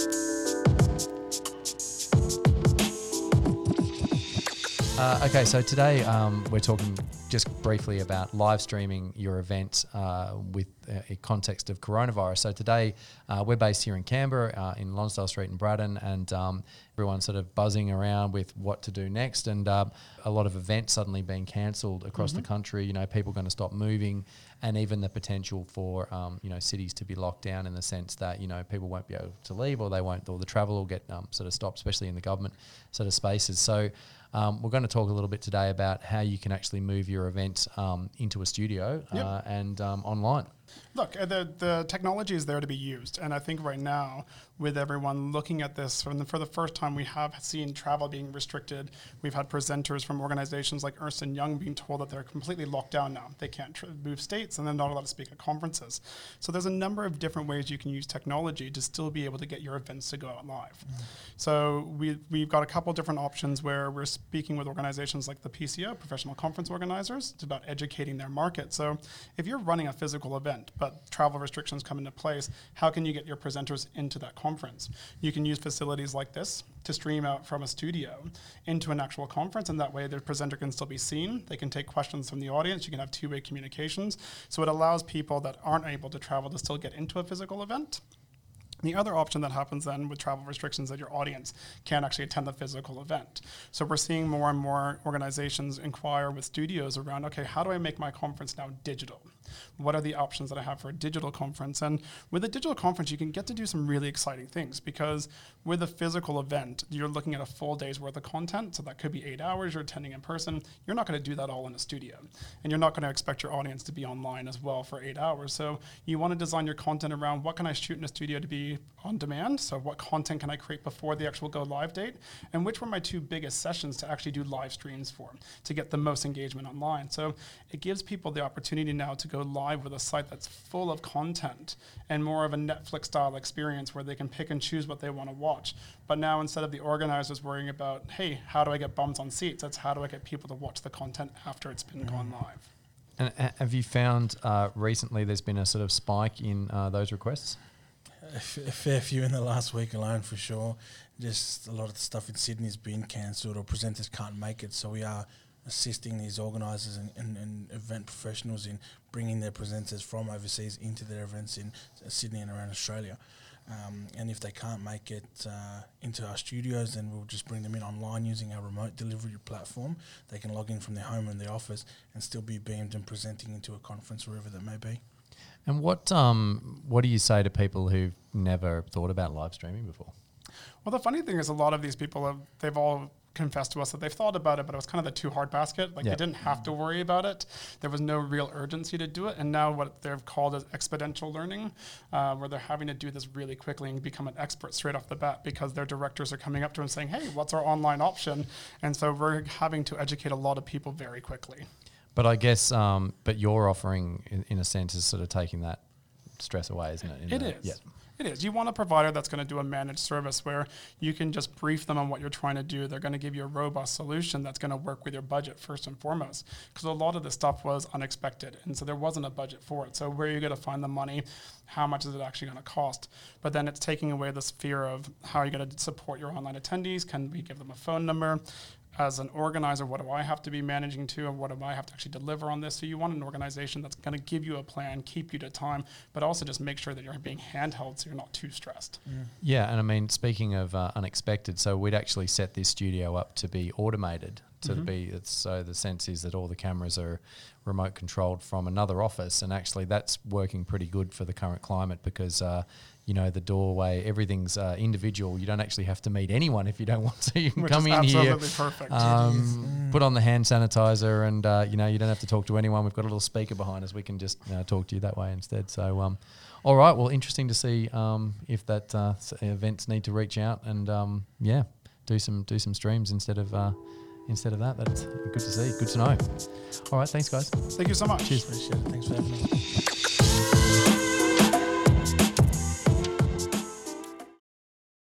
Thank you. Uh, okay, so today um, we're talking just briefly about live streaming your event uh, with uh, a context of coronavirus. So today uh, we're based here in Canberra, uh, in Lonsdale Street in Braddon, and um, everyone's sort of buzzing around with what to do next, and um, a lot of events suddenly being cancelled across mm-hmm. the country. You know, people going to stop moving, and even the potential for um, you know cities to be locked down in the sense that you know people won't be able to leave, or they won't, or the travel will get um, sort of stopped, especially in the government sort of spaces. So. Um, we're going to talk a little bit today about how you can actually move your event um, into a studio yep. uh, and um, online. Look, uh, the, the technology is there to be used. And I think right now, with everyone looking at this, the, for the first time, we have seen travel being restricted. We've had presenters from organizations like Ernst & Young being told that they're completely locked down now. They can't tr- move states and they're not allowed to speak at conferences. So there's a number of different ways you can use technology to still be able to get your events to go out live. Mm. So we, we've got a couple different options where we're speaking with organizations like the PCO, Professional Conference Organizers, it's about educating their market. So if you're running a physical event, but travel restrictions come into place, how can you get your presenters into that conference? You can use facilities like this to stream out from a studio into an actual conference, and that way the presenter can still be seen. They can take questions from the audience. You can have two way communications. So it allows people that aren't able to travel to still get into a physical event the other option that happens then with travel restrictions that your audience can't actually attend the physical event. So we're seeing more and more organizations inquire with studios around, okay, how do I make my conference now digital? What are the options that I have for a digital conference? And with a digital conference, you can get to do some really exciting things because with a physical event, you're looking at a full day's worth of content. So that could be eight hours you're attending in person. You're not going to do that all in a studio. And you're not going to expect your audience to be online as well for eight hours. So you want to design your content around what can I shoot in a studio to be on demand. So, what content can I create before the actual go live date? And which were my two biggest sessions to actually do live streams for to get the most engagement online? So, it gives people the opportunity now to go live with a site that's full of content and more of a Netflix style experience where they can pick and choose what they want to watch. But now, instead of the organizers worrying about, hey, how do I get bums on seats? That's how do I get people to watch the content after it's been mm. gone live. And have you found uh, recently there's been a sort of spike in uh, those requests? A fair few in the last week alone for sure. Just a lot of the stuff in Sydney's been cancelled or presenters can't make it. So we are assisting these organisers and, and, and, event professionals in bringing their presenters from overseas into their events in Sydney and around Australia. Um, and if they can't make it uh, into our studios, then we'll just bring them in online using our remote delivery platform. They can log in from their home and their office and still be beamed and presenting into a conference wherever that may be. And what um, what do you say to people who've never thought about live streaming before? Well, the funny thing is, a lot of these people have they've all confessed to us that they've thought about it, but it was kind of the too hard basket. Like yep. they didn't have to worry about it. There was no real urgency to do it. And now what they've called is exponential learning, uh, where they're having to do this really quickly and become an expert straight off the bat because their directors are coming up to them saying, "Hey, what's our online option?" And so we're having to educate a lot of people very quickly. But I guess, um, but your offering, in, in, a sense, is sort of taking that stress away, isn't it? In it is. Yeah. It is. You want a provider that's going to do a managed service where you can just brief them on what you're trying to do. They're going to give you a robust solution that's going to work with your budget first and foremost. Because a lot of the stuff was unexpected, and so there wasn't a budget for it. So where are you going to find the money? How much is it actually going to cost? But then it's taking away this fear of how are you going to support your online attendees? Can we give them a phone number? As an organizer, what do I have to be managing to, and what do I have to actually deliver on this? So you want an organization that's going to give you a plan, keep you to time, but also just make sure that you're being handheld so you're not too stressed. Yeah, yeah and I mean, speaking of uh, unexpected, so we'd actually set this studio up to be automated. To mm-hmm. be so the sense is that all the cameras are remote controlled from another office, and actually that's working pretty good for the current climate because uh, you know the doorway everything's uh, individual you don't actually have to meet anyone if you don't want to you can Which come in here perfect. Um, mm. put on the hand sanitizer and uh, you know you don't have to talk to anyone we've got a little speaker behind us we can just uh, talk to you that way instead so um, all right well interesting to see um, if that uh, events need to reach out and um, yeah do some do some streams instead of uh, instead of that that's good to see. Good to know. All right thanks guys. Thank you so much. Cheers appreciate it. Thanks for having me